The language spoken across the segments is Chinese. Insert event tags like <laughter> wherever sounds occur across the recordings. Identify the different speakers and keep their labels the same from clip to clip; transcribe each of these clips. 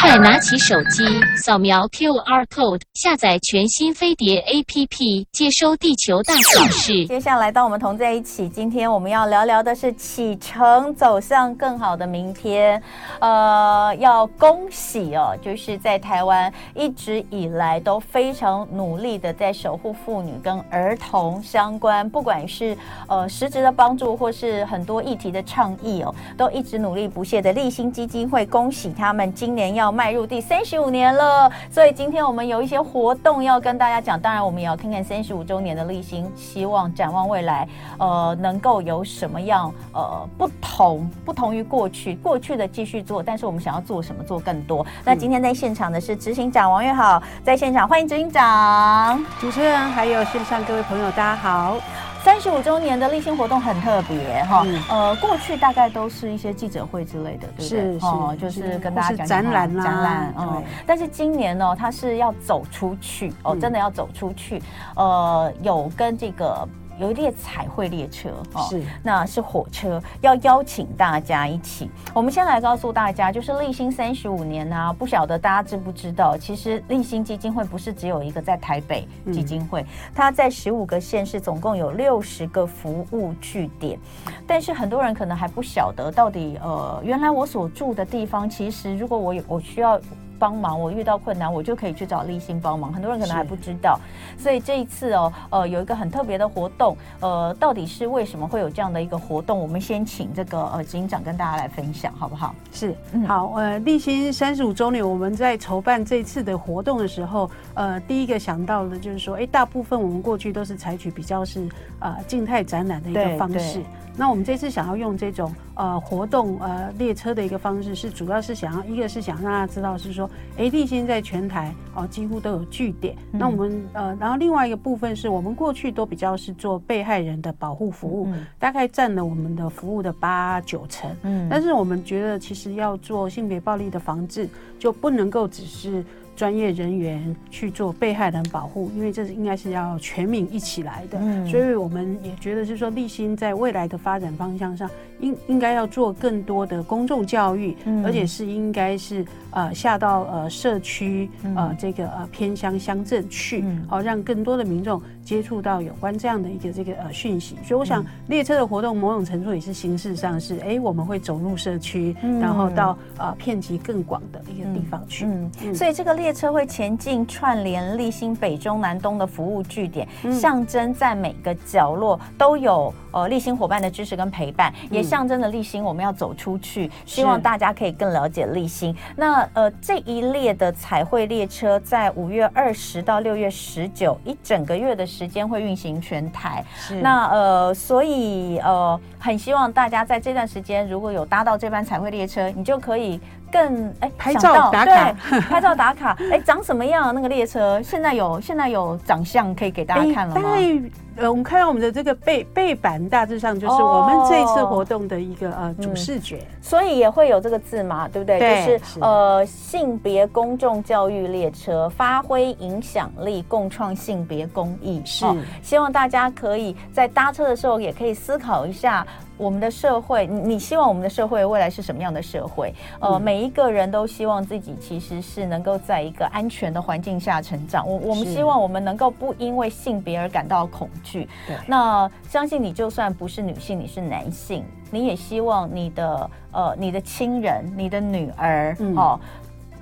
Speaker 1: 快拿起手机，扫描 QR code，下载全新飞碟 APP，接收地球大小事。
Speaker 2: 接下来，当我们同在一起，今天我们要聊聊的是启程走向更好的明天。呃，要恭喜哦，就是在台湾一直以来都非常努力的在守护妇女跟儿童相关，不管是呃实质的帮助，或是很多议题的倡议哦，都一直努力不懈的立新基金会，恭喜他们今年。年要迈入第三十五年了，所以今天我们有一些活动要跟大家讲。当然，我们也要看看三十五周年的励馨，希望展望未来，呃，能够有什么样呃不同，不同于过去，过去的继续做，但是我们想要做什么，做更多。那今天在现场的是执行长王月好，在现场欢迎执行长，
Speaker 3: 主持人还有线上各位朋友，大家好。
Speaker 2: 三十五周年的例行活动很特别哈，呃，过去大概都是一些记者会之类的，对不对？
Speaker 3: 是是，
Speaker 2: 哦，就是跟大家讲讲
Speaker 3: 展览啦，
Speaker 2: 展览，嗯。但是今年呢，它是要走出去哦，真的要走出去，呃，有跟这个。有一列彩绘列车，哦，是，那是火车，要邀请大家一起。我们先来告诉大家，就是立新三十五年呢，啊，不晓得大家知不知道，其实立新基金会不是只有一个在台北基金会，它在十五个县市，总共有六十个服务据点。但是很多人可能还不晓得，到底呃，原来我所住的地方，其实如果我有我需要。帮忙，我遇到困难，我就可以去找立新帮忙。很多人可能还不知道，所以这一次哦，呃，有一个很特别的活动，呃，到底是为什么会有这样的一个活动？我们先请这个呃执行长跟大家来分享，好不好？
Speaker 3: 是，嗯、好，呃，立新三十五周年，我们在筹办这次的活动的时候，呃，第一个想到的就是说，哎，大部分我们过去都是采取比较是呃静态展览的一个方式。那我们这次想要用这种呃活动呃列车的一个方式，是主要是想要一个是想让大家知道是说，哎，励馨在全台哦、呃、几乎都有据点。嗯、那我们呃，然后另外一个部分是我们过去都比较是做被害人的保护服务，嗯、大概占了我们的服务的八九成。嗯，但是我们觉得其实要做性别暴力的防治，就不能够只是。专业人员去做被害人保护，因为这是应该是要全民一起来的，嗯、所以我们也觉得是说，立新在未来的发展方向上，应应该要做更多的公众教育，嗯、而且是应该是呃下到呃社区呃这个呃偏乡乡镇去，好、嗯、让更多的民众接触到有关这样的一个这个呃讯息。所以我想列车的活动某种程度也是形式上是，哎，我们会走入社区，嗯、然后到呃遍及更广的一个地方去。嗯，
Speaker 2: 嗯。所以这个列车会前进串联立新北中南东的服务据点，嗯、象征在每个角落都有呃立新伙伴的支持跟陪伴，嗯、也象征着立新我们要走出去，希望大家可以更了解励馨。是那呃这一列的彩绘列车在五月二十到六月十九一整个月的时间会运行全台。是那呃所以呃很希望大家在这段时间如果有搭到这班彩绘列车，你就可以。更哎，欸、
Speaker 3: 拍照打卡，
Speaker 2: 拍照打卡，哎、欸，长什么样？那个列车现在有现在有长相可以给大家看了吗？
Speaker 3: 欸呃，我们看到我们的这个背背板，大致上就是我们这一次活动的一个呃主视觉，
Speaker 2: 嗯，所以也会有这个字嘛，对不对？对，就是呃性别公众教育列车，发挥影响力，共创性别公益。是，哦，希望大家可以在搭车的时候也可以思考一下，我们的社会，你希望我们的社会未来是什么样的社会？呃，嗯，每一个人都希望自己其实是能够在一个安全的环境下成长。我我们希望我们能够不因为性别而感到恐惧。对那相信你就算不是女性，你是男性，你也希望你的呃你的亲人，你的女儿，嗯、哦，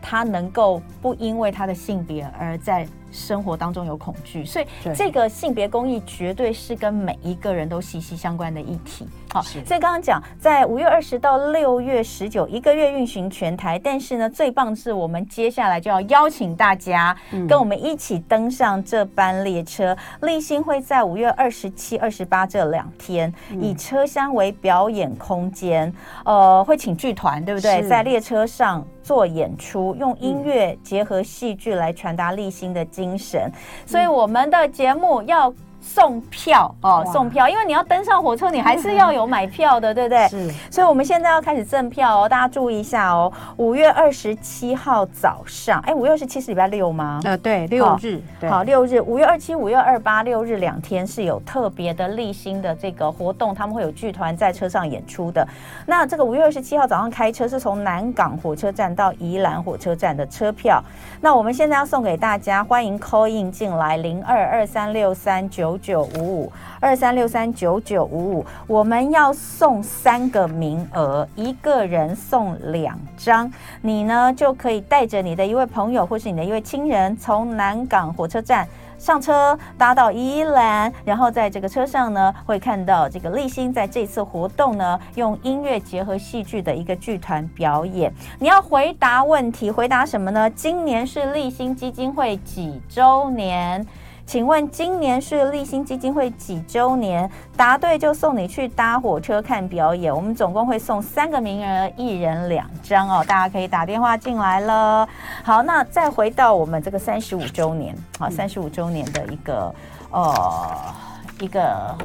Speaker 2: 她能够不因为她的性别而在生活当中有恐惧，所以这个性别公益绝对是跟每一个人都息息相关的议题。好，所以刚刚讲在五月二十到六月十九一个月运行全台，但是呢，最棒是我们接下来就要邀请大家跟我们一起登上这班列车。立新会在五月二十七、二十八这两天以车厢为表演空间，呃，会请剧团对不对？在列车上做演出，用音乐结合戏剧来传达立新的精神。所以我们的节目要。送票哦，送票，因为你要登上火车，你还是要 <laughs> 有买票的，对不对？是。所以我们现在要开始赠票哦，大家注意一下哦。五月二十七号早上，哎，五月二十七是礼拜六吗？
Speaker 3: 呃，对，六日。
Speaker 2: 好，六日，五月二七、五月二八六日两天是有特别的立新的这个活动，他们会有剧团在车上演出的。那这个五月二十七号早上开车是从南港火车站到宜兰火车站的车票。那我们现在要送给大家，欢迎 call in 进来零二二三六三九。九五五二三六三九九五五，我们要送三个名额，一个人送两张。你呢就可以带着你的一位朋友或是你的一位亲人，从南港火车站上车，搭到宜兰，然后在这个车上呢，会看到这个励馨在这次活动呢，用音乐结合戏剧的一个剧团表演。你要回答问题，回答什么呢？今年是立新基金会几周年？请问今年是立新基金会几周年？答对就送你去搭火车看表演。我们总共会送三个名额，一人两张哦。大家可以打电话进来了。好，那再回到我们这个三十五周年，好，三十五周年的一个呃一个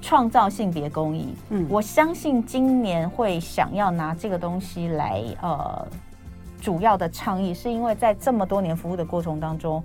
Speaker 2: 创造性别公益。嗯，我相信今年会想要拿这个东西来呃主要的倡议，是因为在这么多年服务的过程当中。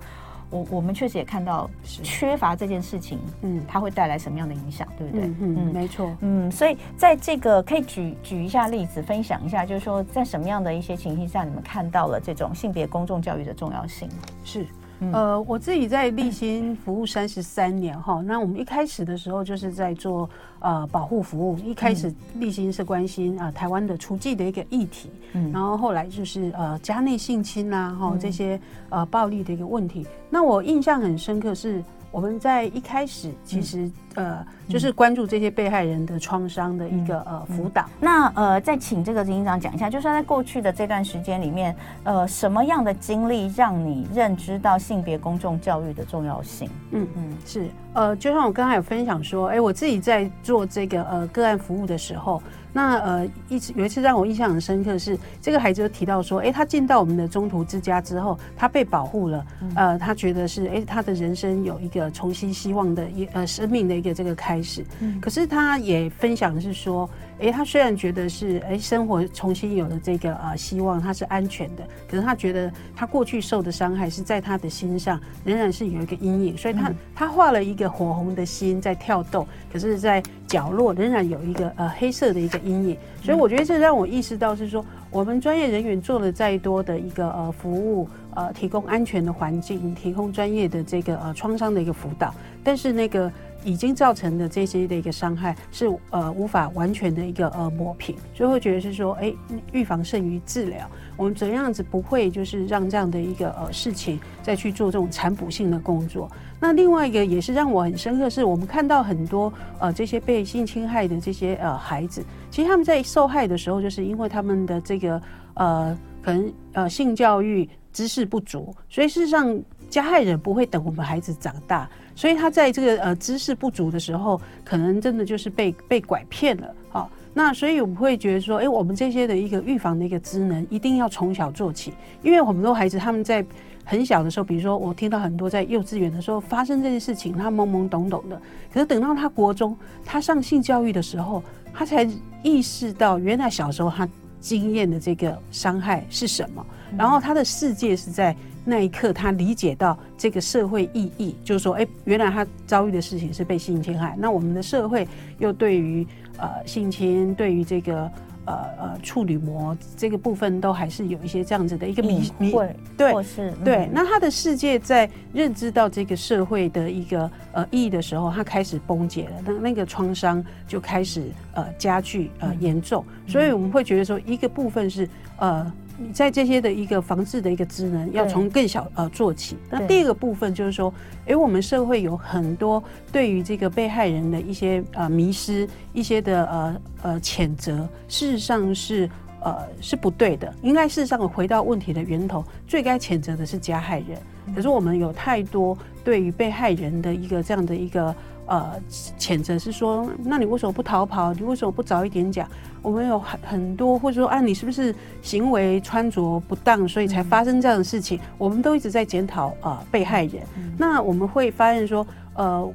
Speaker 2: 我我们确实也看到缺乏这件事情，嗯，它会带来什么样的影响，对不对？
Speaker 3: 嗯嗯，没错，
Speaker 2: 嗯，所以在这个可以举举一下例子，分享一下，就是说在什么样的一些情形下，你们看到了这种性别公众教育的重要性？
Speaker 3: 是。呃，我自己在立新服务三十三年哈，那我们一开始的时候就是在做呃保护服务，一开始立新是关心啊、呃、台湾的厨妓的一个议题，嗯，然后后来就是呃家内性侵啊哈这些呃暴力的一个问题，那我印象很深刻是。我们在一开始其实呃就是关注这些被害人的创伤的一个呃辅导。
Speaker 2: 那呃再请这个执行长讲一下，就是在过去的这段时间里面，呃什么样的经历让你认知到性别公众教育的重要性？
Speaker 3: 嗯嗯，是呃就像我刚才有分享说，哎我自己在做这个呃个案服务的时候。那呃，一次有一次让我印象很深刻的是，这个孩子就提到说，哎，他进到我们的中途之家之后，他被保护了，呃，他觉得是，哎，他的人生有一个重新希望的一呃生命的一个这个开始。可是他也分享的是说。哎，他虽然觉得是哎，生活重新有了这个呃希望，他是安全的，可是他觉得他过去受的伤害是在他的心上仍然是有一个阴影，所以他他画了一个火红的心在跳动，可是，在角落仍然有一个呃黑色的一个阴影，所以我觉得这让我意识到是说，我们专业人员做了再多的一个呃服务，呃，提供安全的环境，提供专业的这个呃创伤的一个辅导，但是那个。已经造成的这些的一个伤害是呃无法完全的一个呃抹平，所以会觉得是说，哎，预防胜于治疗。我们怎样子不会就是让这样的一个呃事情再去做这种残补性的工作？那另外一个也是让我很深刻，是我们看到很多呃这些被性侵害的这些呃孩子，其实他们在受害的时候，就是因为他们的这个呃可能呃性教育知识不足，所以事实上加害人不会等我们孩子长大。所以他在这个呃知识不足的时候，可能真的就是被被拐骗了，好，那所以我们会觉得说，哎，我们这些的一个预防的一个职能，一定要从小做起，因为很多孩子他们在很小的时候，比如说我听到很多在幼稚园的时候发生这件事情，他懵懵懂懂的，可是等到他国中，他上性教育的时候，他才意识到原来小时候他经验的这个伤害是什么，然后他的世界是在。那一刻，他理解到这个社会意义，就是说，哎，原来他遭遇的事情是被性侵害。那我们的社会又对于呃性侵，对于这个呃呃处女膜这个部分，都还是有一些这样子的一个迷迷对，或是对。那他的世界在认知到这个社会的一个呃意义的时候，他开始崩解了，那那个创伤就开始呃加剧呃严重。所以我们会觉得说，一个部分是呃。你在这些的一个防治的一个职能，要从更小呃做起。那第二个部分就是说，诶，我们社会有很多对于这个被害人的一些呃迷失，一些的呃呃谴责，事实上是呃是不对的。应该事实上回到问题的源头，最该谴责的是加害人。可是我们有太多对于被害人的一个这样的一个。呃，谴责是说，那你为什么不逃跑？你为什么不早一点讲？我们有很很多，或者说啊，你是不是行为穿着不当，所以才发生这样的事情？嗯、我们都一直在检讨啊，被害人。嗯、那我们会发现说，呃，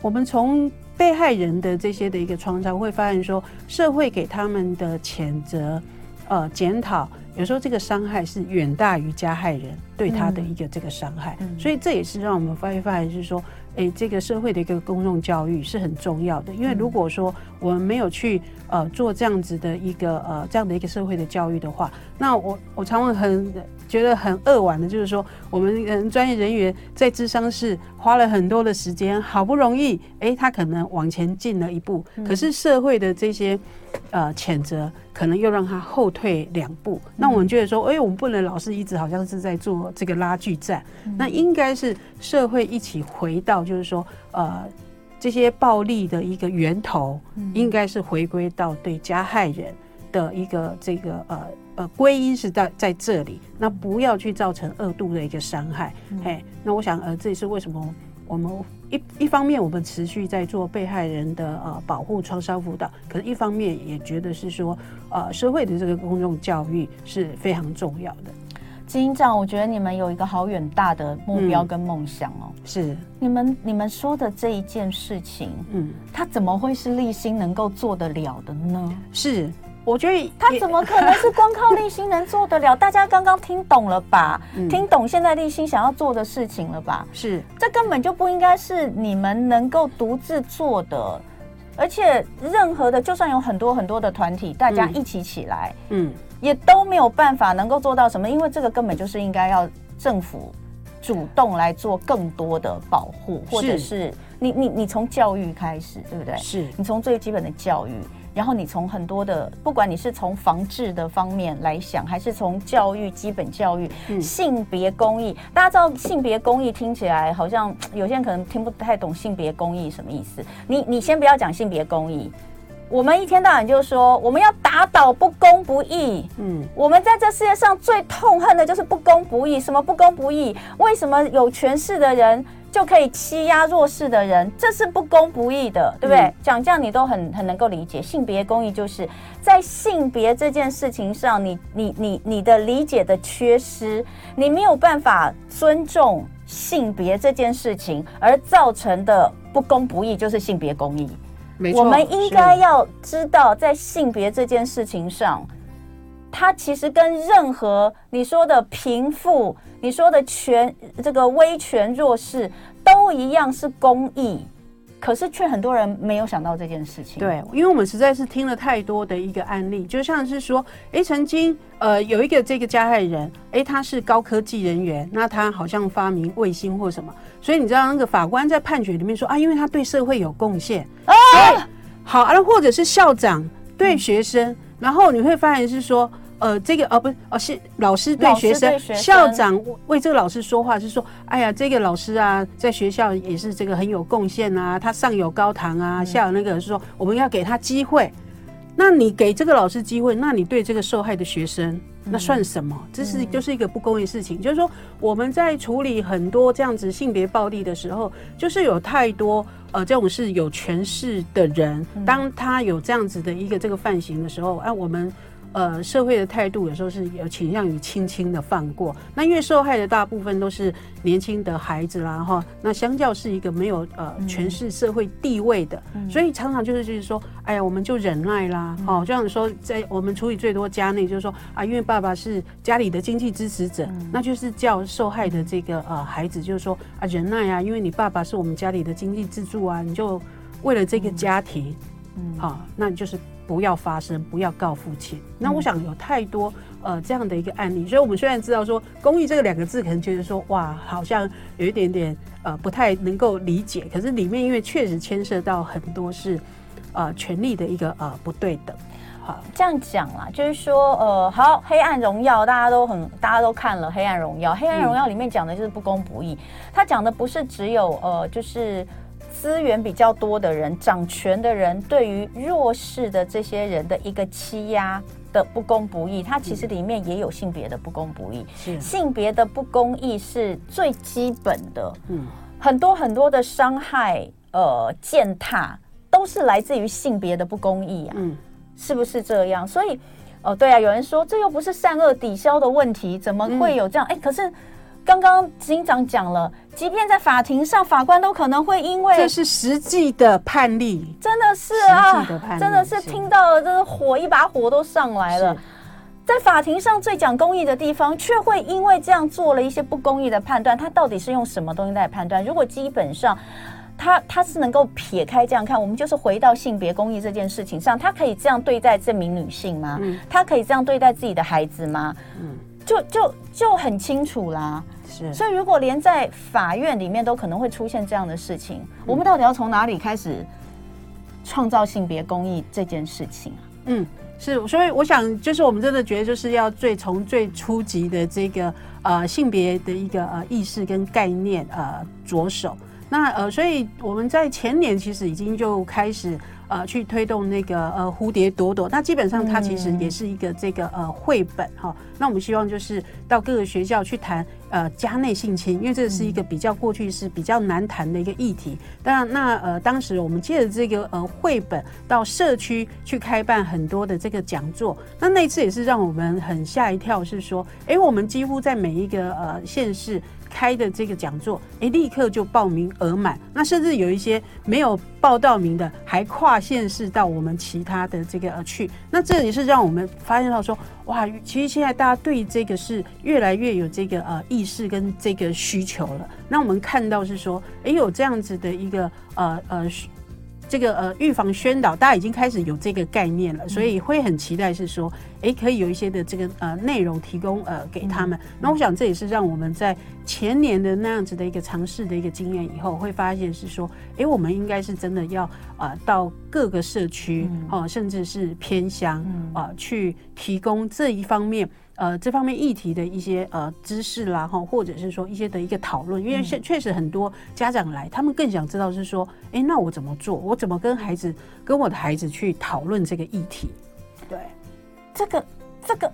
Speaker 3: 我们从被害人的这些的一个创伤，会发现说，社会给他们的谴责、呃检讨，有时候这个伤害是远大于加害人对他的一个这个伤害，嗯、所以这也是让我们发现，发现是说，诶，这个社会的一个公众教育是很重要的，因为如果说我们没有去呃做这样子的一个呃这样的一个社会的教育的话，那我我常常很。觉得很扼腕的，就是说，我们嗯专业人员在智商室花了很多的时间，好不容易，哎，他可能往前进了一步，嗯、可是社会的这些呃谴责，可能又让他后退两步。嗯、那我们觉得说，哎，我们不能老是一直好像是在做这个拉锯战，嗯、那应该是社会一起回到，就是说，呃，这些暴力的一个源头，嗯、应该是回归到对加害人的一个这个呃。呃，归因是在在这里，那不要去造成二度的一个伤害。嗯、嘿，那我想，呃，这也是为什么我们一一方面我们持续在做被害人的呃保护创伤辅导，可是一方面也觉得是说，呃，社会的这个公众教育是非常重要的。
Speaker 2: 执行长，我觉得你们有一个好远大的目标跟梦想哦。
Speaker 3: 嗯、是，
Speaker 2: 你们你们说的这一件事情，嗯，它怎么会是立新能够做得了的呢？
Speaker 3: 是。我觉得
Speaker 2: 他怎么可能是光靠立新能做得了？<laughs> 大家刚刚听懂了吧？嗯、听懂现在立新想要做的事情了吧？
Speaker 3: 是，
Speaker 2: 这根本就不应该是你们能够独自做的，而且任何的，就算有很多很多的团体，大家一起起来，嗯，也都没有办法能够做到什么，因为这个根本就是应该要政府主动来做更多的保护，或者是你你你从教育开始，对不对？
Speaker 3: 是你
Speaker 2: 从最基本的教育。然后你从很多的，不管你是从防治的方面来想，还是从教育、基本教育、嗯、性别公益，大家知道性别公益听起来好像有些人可能听不太懂性别公益什么意思。你你先不要讲性别公益，我们一天到晚就说我们要打倒不公不义。嗯，我们在这世界上最痛恨的就是不公不义。什么不公不义？为什么有权势的人？就可以欺压弱势的人，这是不公不义的，对不对？嗯、讲这样你都很很能够理解。性别公益就是在性别这件事情上，你你你你的理解的缺失，你没有办法尊重性别这件事情而造成的不公不义，就是性别公益。没错，我们应该要知道，在性别这件事情上。它其实跟任何你说的贫富、你说的权这个威权弱势都一样是公益，可是却很多人没有想到这件事情。
Speaker 3: 对，因为我们实在是听了太多的一个案例，就像是说，哎，曾经呃有一个这个加害人，哎，他是高科技人员，那他好像发明卫星或什么，所以你知道那个法官在判决里面说啊，因为他对社会有贡献啊，好啊，或者是校长对学生，嗯、然后你会发现是说。呃，这个哦不是哦，是老师对学生，校长为这个老师说话，是说，哎呀，这个老师啊，在学校也是这个很有贡献啊，他上有高堂啊，嗯、下有那个是说，我们要给他机会。那你给这个老师机会，那你对这个受害的学生，那算什么？嗯、这是就是一个不公义事情。嗯、就是说，我们在处理很多这样子性别暴力的时候，就是有太多呃这种是有权势的人，当他有这样子的一个这个犯行的时候，哎、啊，我们。呃，社会的态度有时候是有倾向于轻轻的放过。那因为受害的大部分都是年轻的孩子啦，哈，那相较是一个没有呃权势社会地位的，嗯、所以常常就是就是说，哎呀，我们就忍耐啦，哦、嗯，这样说，在我们处理最多家内就是说啊，因为爸爸是家里的经济支持者，嗯、那就是叫受害的这个呃孩子就是说啊，忍耐啊，因为你爸爸是我们家里的经济支柱啊，你就为了这个家庭，嗯，好，那你就是。不要发生，不要告父亲。那我想有太多呃这样的一个案例，所以我们虽然知道说“公益”这个两个字，可能觉得说哇，好像有一点点呃不太能够理解。可是里面因为确实牵涉到很多是呃权力的一个呃不对等。好，
Speaker 2: 这样讲啦，就是说呃好，《黑暗荣耀》大家都很大家都看了《黑暗荣耀》，《黑暗荣耀》里面讲的就是不公不义，他讲的不是只有呃就是。资源比较多的人，掌权的人，对于弱势的这些人的一个欺压的不公不义，它其实里面也有性别的不公不义。是性别的不公义是最基本的。嗯，很多很多的伤害，呃，践踏都是来自于性别的不公义啊。嗯，是不是这样？所以，哦，对啊，有人说这又不是善恶抵消的问题，怎么会有这样？哎，可是。刚刚警长讲了，即便在法庭上，法官都可能会因为
Speaker 3: 这是实际的判例，
Speaker 2: 真的是啊，真的是听到了，这个火一把火都上来了。在法庭上最讲公义的地方，却会因为这样做了一些不公义的判断。他到底是用什么东西在判断？如果基本上他他是能够撇开这样看，我们就是回到性别公益这件事情上，他可以这样对待这名女性吗？嗯，他可以这样对待自己的孩子吗？嗯，就就就很清楚啦。是，所以如果连在法院里面都可能会出现这样的事情，嗯，我们到底要从哪里开始创造性别公益这件事情啊？
Speaker 3: 嗯。是，所以我想，就是我们真的觉得，就是要最从最初级的这个呃性别的一个呃意识跟概念呃着手。那呃，所以我们在前年其实已经就开始。呃，去推动那个呃蝴蝶朵朵，那基本上它其实也是一个这个呃绘本哈。那我们希望就是到各个学校去谈呃家内性侵，因为这是一个比较过去是比较难谈的一个议题。当然，那呃当时我们借着这个呃绘本到社区去开办很多的这个讲座，那那次也是让我们很吓一跳，是说，哎，我们几乎在每一个呃县市。开的这个讲座，诶，立刻就报名额满。那甚至有一些没有报到名的，还跨县市到我们其他的这个而去。那这也是让我们发现到说，哇，其实现在大家对这个是越来越有这个呃意识跟这个需求了。那我们看到是说，诶，有这样子的一个呃呃。这个呃预防宣导，大家已经开始有这个概念了，所以会很期待是说，哎，可以有一些的这个呃内容提供呃给他们。那我想这也是让我们在前年的那样子的一个尝试的一个经验以后，会发现是说，哎，我们应该是真的要呃到各个社区哦，甚至是偏乡啊，呃，去提供这一方面。呃，这方面议题的一些呃知识啦，哈，或者是说一些的一个讨论，因为现确实很多家长来，他们更想知道是说，哎，那我怎么做？我怎么跟孩子，跟我的孩子去讨论这个议题？对，
Speaker 2: 这个这个，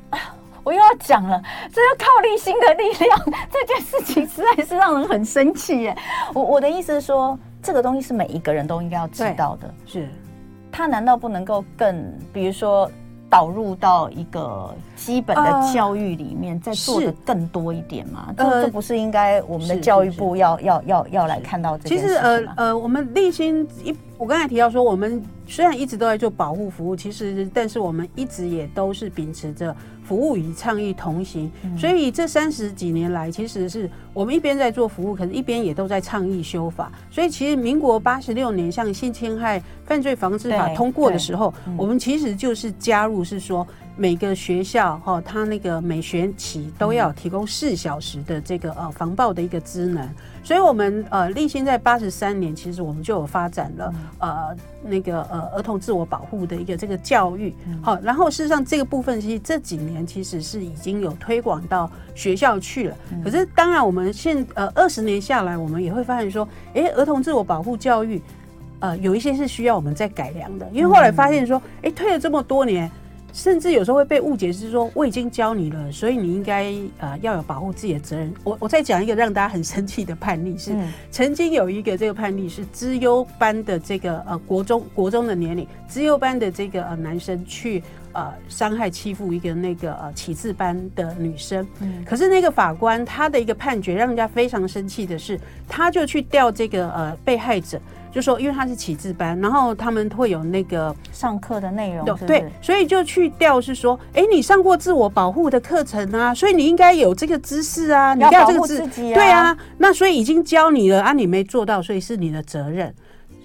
Speaker 2: 我又要讲了，这要靠立心的力量，<laughs> 这件事情实在是让人很生气耶。我我的意思是说，这个东西是每一个人都应该要知道的，是，他难道不能够更，比如说？导入到一个基本的教育里面，呃、再做的更多一点嘛？这这不是应该我们的教育部要要要要来看到？
Speaker 3: 其实呃呃，我们立新一，我刚才提到说，我们虽然一直都在做保护服务，其实但是我们一直也都是秉持着。服务与倡议同行，所以这三十几年来，其实是我们一边在做服务，可是一边也都在倡议修法。所以，其实民国八十六年，像性侵害犯罪防治法通过的时候，我们其实就是加入，是说。每个学校哈，他那个每学期都要提供四小时的这个呃防暴的一个职能，所以我们呃立新在八十三年，其实我们就有发展了呃那个呃儿童自我保护的一个这个教育，好，然后事实上这个部分其实这几年其实是已经有推广到学校去了，可是当然我们现呃二十年下来，我们也会发现说，哎，儿童自我保护教育呃有一些是需要我们再改良的，因为后来发现说，哎，推了这么多年。甚至有时候会被误解，是说我已经教你了，所以你应该呃要有保护自己的责任。我我再讲一个让大家很生气的判例，是曾经有一个这个判例是资优班的这个呃国中国中的年龄，资优班的这个呃男生去呃伤害欺负一个那个呃启智班的女生，可是那个法官他的一个判决让人家非常生气的是，他就去调这个呃被害者。就说，因为他是启智班，然后他们会有那个
Speaker 2: 上课的内容是是，
Speaker 3: 对，所以就去调是说，哎，你上过自我保护的课程啊，所以你应该有这个知识啊，你要保护自己啊，对啊，那所以已经教你了啊，你没做到，所以是你的责任。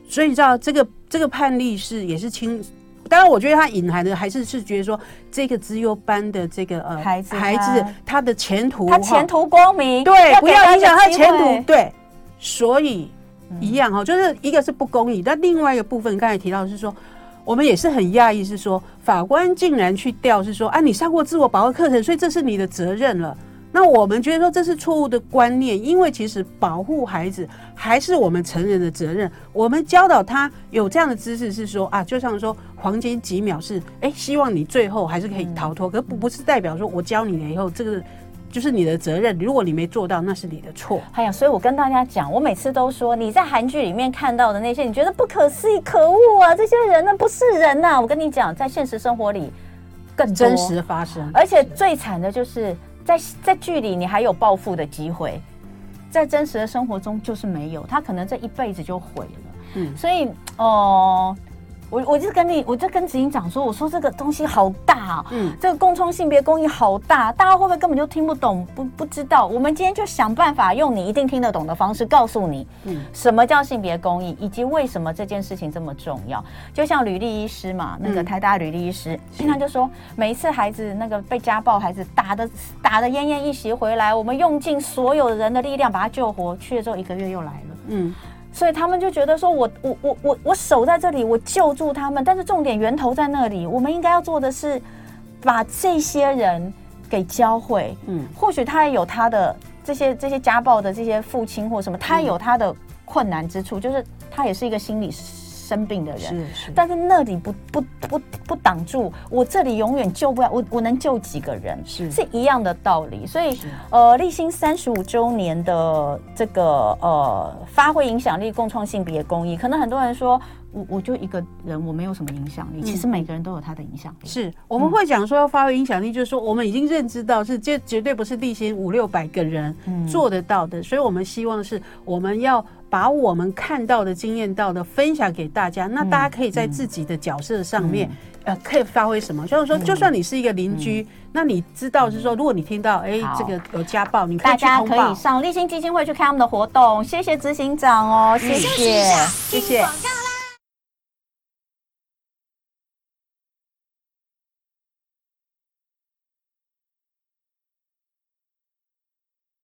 Speaker 3: 所以你知道这个这个判例是也是轻，当然我觉得他隐含的还是是觉得说，这个资优班的这个呃孩子孩子他的前途
Speaker 2: 他前途光明，
Speaker 3: 对，不要影响他前途，对，所以。一样哈，就是一个是不公义，但另外一个部分刚才提到是说，我们也是很讶异，是说法官竟然去调，是说啊，你上过自我保护课程，所以这是你的责任了。那我们觉得说这是错误的观念，因为其实保护孩子还是我们成人的责任。我们教导他有这样的知识，是说啊，就像说黄金几秒是哎，希望你最后还是可以逃脱，可不不是代表说我教你了以后这个。就是你的责任，如果你没做到，那是你的错。
Speaker 2: 哎呀，所以我跟大家讲，我每次都说，你在韩剧里面看到的那些，你觉得不可思议、可恶啊，这些人呢不是人呐、啊。我跟你讲，在现实生活里更
Speaker 3: 真实发生，
Speaker 2: 而且最惨的就是在在剧里你还有报复的机会，在真实的生活中就是没有，他可能这一辈子就毁了。嗯，所以哦。呃我我就跟你，我就跟执行长说，我说这个东西好大啊，嗯，这个共创性别公益好大，大家会不会根本就听不懂，不不知道？我们今天就想办法用你一定听得懂的方式告诉你，嗯，什么叫性别公益，以及为什么这件事情这么重要。就像吕立医师嘛，那个台大吕立医师，经常就说，每一次孩子那个被家暴，孩子打的打的奄奄一息回来，我们用尽所有人的力量把他救活，去了之后一个月又来了，嗯。所以他们就觉得说我，我我我我我守在这里，我救助他们，但是重点源头在那里。我们应该要做的是，把这些人给教会。嗯，或许他也有他的这些这些家暴的这些父亲或什么，他也有他的困难之处，就是他也是一个心理师。生病的人，是是，但是那里不不不不挡住，我这里永远救不了，我我能救几个人，是。是一样的道理。所以，呃，立新三十五周年的这个呃，发挥影响力，共创性别公益，可能很多人说我我就一个人，我没有什么影响力。其实每个人都有他的影响力。是我们会讲说要发挥影响力，就是说我们已经认知到是这绝对不是立心五六百个人做得到的，所以我们希望是我们要。把我们看到的、经验到的分享给大家，那大家可以在自己的角色上面，呃，可以发挥什么？就是说，就算你是一个邻居，那你知道，是说，如果你听到，哎，这个有家暴，你。大家可以上立新基金会去看他们的活动。谢谢执行长哦，谢谢，谢谢。